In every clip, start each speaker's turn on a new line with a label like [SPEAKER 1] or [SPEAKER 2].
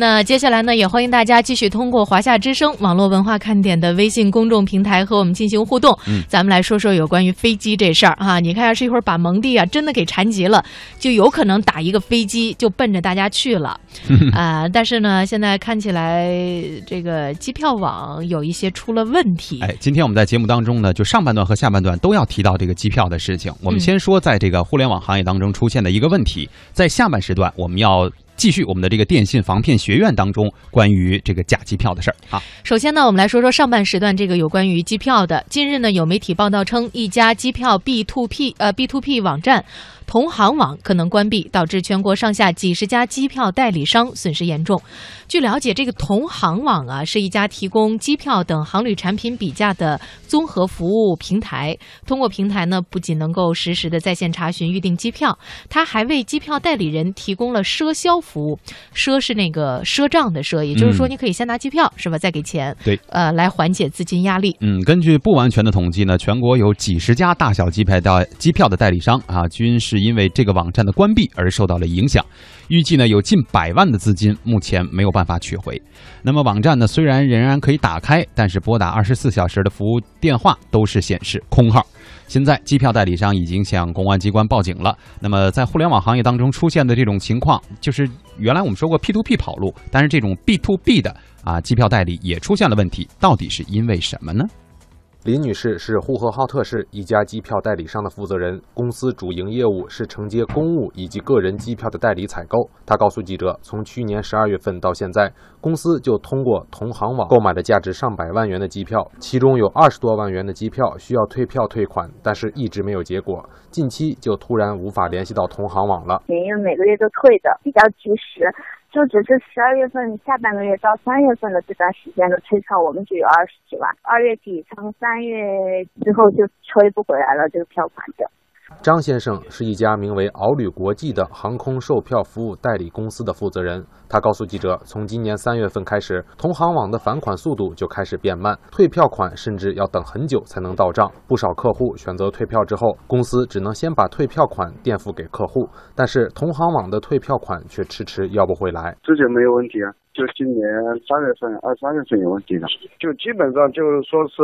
[SPEAKER 1] 那接下来呢，也欢迎大家继续通过华夏之声网络文化看点的微信公众平台和我们进行互动。
[SPEAKER 2] 嗯，
[SPEAKER 1] 咱们来说说有关于飞机这事儿哈。你看，要是一会儿把蒙蒂啊真的给缠急了，就有可能打一个飞机就奔着大家去了啊、但是呢，现在看起来这个机票网有一些出了问题。
[SPEAKER 2] 哎，今天我们在节目当中呢，就上半段和下半段都要提到这个机票的事情。我们
[SPEAKER 1] 嗯
[SPEAKER 2] 先说在这个互联网行业当中出现的一个问题，在下半时段我们要继续我们的这个电信防骗学院当中关于这个假机票的事儿啊。
[SPEAKER 1] 首先呢，我们来说说上半时段这个有关于机票的。近日呢，有媒体报道称，一家机票 B to P 呃 B to P 网站同行网可能关闭，导致全国上下几十家机票代理商损失严重。据了解，这个同行网啊是一家提供机票等航旅产品比价的综合服务平台。通过平台呢，不仅能够实时的在线查询预订机票，它还为机票代理人提供了赊销服务。赊是那个赊账的赊，也就是说，
[SPEAKER 2] 嗯
[SPEAKER 1] 你可以先拿机票是吧，再给钱。
[SPEAKER 2] 对，
[SPEAKER 1] 呃，来缓解资金压力。
[SPEAKER 2] 嗯，根据不完全的统计呢，全国有几十家大小机票代机票的代理商啊，均是因为这个网站的关闭而受到了影响。预计呢有近百万的资金目前没有办法取回。那么网站呢虽然仍然可以打开，但是拨打二十四小时的服务电话都是显示空号。现在机票代理商已经向公安机关报警了。那么在互联网行业当中出现的这种情况，就是原来我们说过 P to P 跑路，但是这种 B to B 的啊机票代理也出现了问题，到底是因为什么呢？
[SPEAKER 3] 林女士是呼和浩特市一家机票代理商的负责人，公司主营业务是承接公务以及个人机票的代理采购。她告诉记者，从去年十二月份到现在，公司就通过同行网购买了价值上百万元的机票，其中有二十多万元的机票需要退票退款，但是一直没有结果。近期就突然无法联系到同行网了。
[SPEAKER 4] 因为每个月都退的，比较及时。就只是十二月份下半个月到三月份的这段时间的催票，我们只有二十几万。二月底从三月之后就催不回来了，这个票款的。
[SPEAKER 3] 张先生是一家名为敖旅国际的航空售票服务代理公司的负责人。他告诉记者，从今年三月份开始，同行网的返款速度就开始变慢，退票款甚至要等很久才能到账。不少客户选择退票之后，公司只能先把退票款垫付给客户，但是同行网的退票款却迟迟要不回来。
[SPEAKER 5] 之前没有问题啊，就今年三月份、二三月份有问题的，就基本上就是说是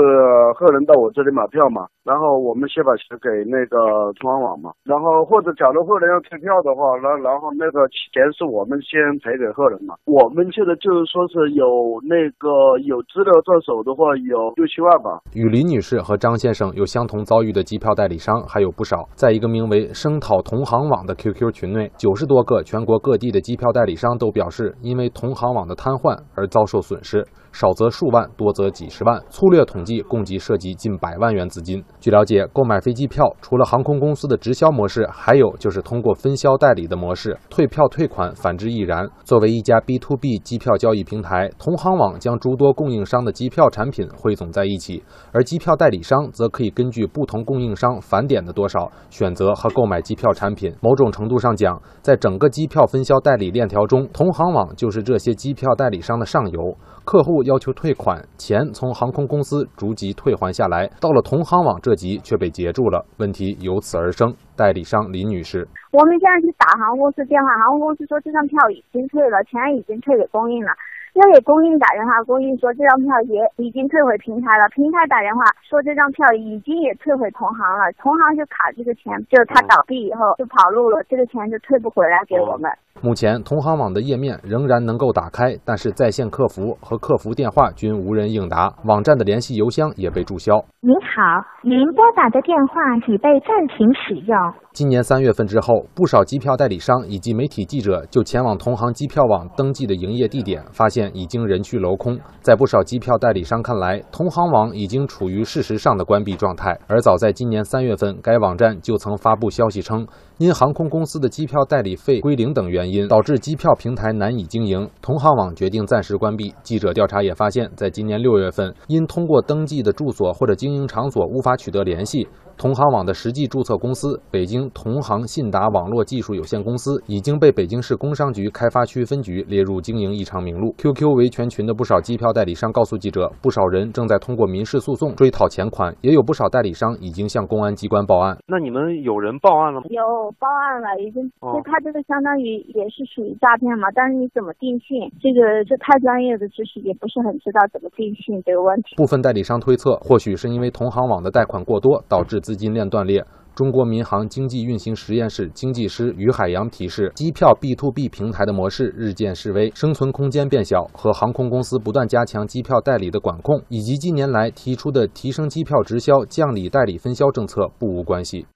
[SPEAKER 5] 客人到我这里买票嘛，然后我们先把钱给那个同行网嘛，然后或者假如客人要退票的话，然然后那个钱是我们先赔给客人嘛。我们现在就是说是有那个有资料到手的话，有六七万吧。
[SPEAKER 3] 与林女士和张先生有相同遭遇的机票代理商还有不少，在一个名为“声讨同行网”的 QQ 群内，九十多个全国各地的机票代理商都表示，因为同行网的瘫痪而遭受损失，少则数万，多则几十万。粗略统计，共计涉及近百万元资金。据了解，购买飞机票除了航空公司的直销模式，还有就是通过分销代理的模式，退票退款反之亦然。作为一家 B to B 机票交易平台，同行网将诸多供应商的机票产品汇总在一起，而机票代理商则可以根据不同供应商返点的多少，选择和购买机票产品。某种程度上讲，在整个机票分销代理链条中，同行网就是这些机票代理商的上游。客户要求退款，钱从航空公司逐级退还下来，到了同行网这级却被截住了，问题由此而生。代理商林女士。
[SPEAKER 4] 我们现在去打航空公司电话，航空公司说这张票已经退了，钱已经退给供应了。要给供应打电话，供应说这张票也已经退回平台了，平台打电话说这张票已经也退回同行了，同行就卡这个钱，就是他倒闭以后就跑路了，这个钱就退不回来给我们。
[SPEAKER 3] 目前同行网的页面仍然能够打开，但是在线客服和客服电话均无人应答，网站的联系邮箱也被注销。
[SPEAKER 6] 您好，您拨打的电话已被暂停使用。
[SPEAKER 3] 今年三月份之后，不少机票代理商以及媒体记者就前往同行机票网登记的营业地点，发现已经人去楼空。在不少机票代理商看来，同行网已经处于事实上的关闭状态。而早在今年三月份，该网站就曾发布消息称，因航空公司的机票代理费归零等原因，导致机票平台难以经营，同行网决定暂时关闭。记者调查也发现，在今年六月份，因通过登记的住所或者经营场所无法取得联系，同行网的实际注册公司北京同行信达网络技术有限公司已经被北京市工商局开发区分局列入经营异常名录。QQ 维权群的不少机票代理商告诉记者，不少人正在通过民事诉讼追讨钱款，也有不少代理商已经向公安机关报案。
[SPEAKER 7] 那你们有人报案了吗？
[SPEAKER 4] 有报案了，已经。
[SPEAKER 7] 哦
[SPEAKER 4] 就他这个相当于也是属于诈骗嘛，但是你怎么定性，这个这太专业的知识，也不是很知道怎么定性这个问题。
[SPEAKER 3] 部分代理商推测，或许是因为同行网的贷款过多，导致资金链断裂。中国民航经济运行实验室经济师于海洋提示，机票 B to B 平台的模式日渐式微，生存空间变小，和航空公司不断加强机票代理的管控，以及近年来提出的提升机票直销、降理代理分销政策不无关系。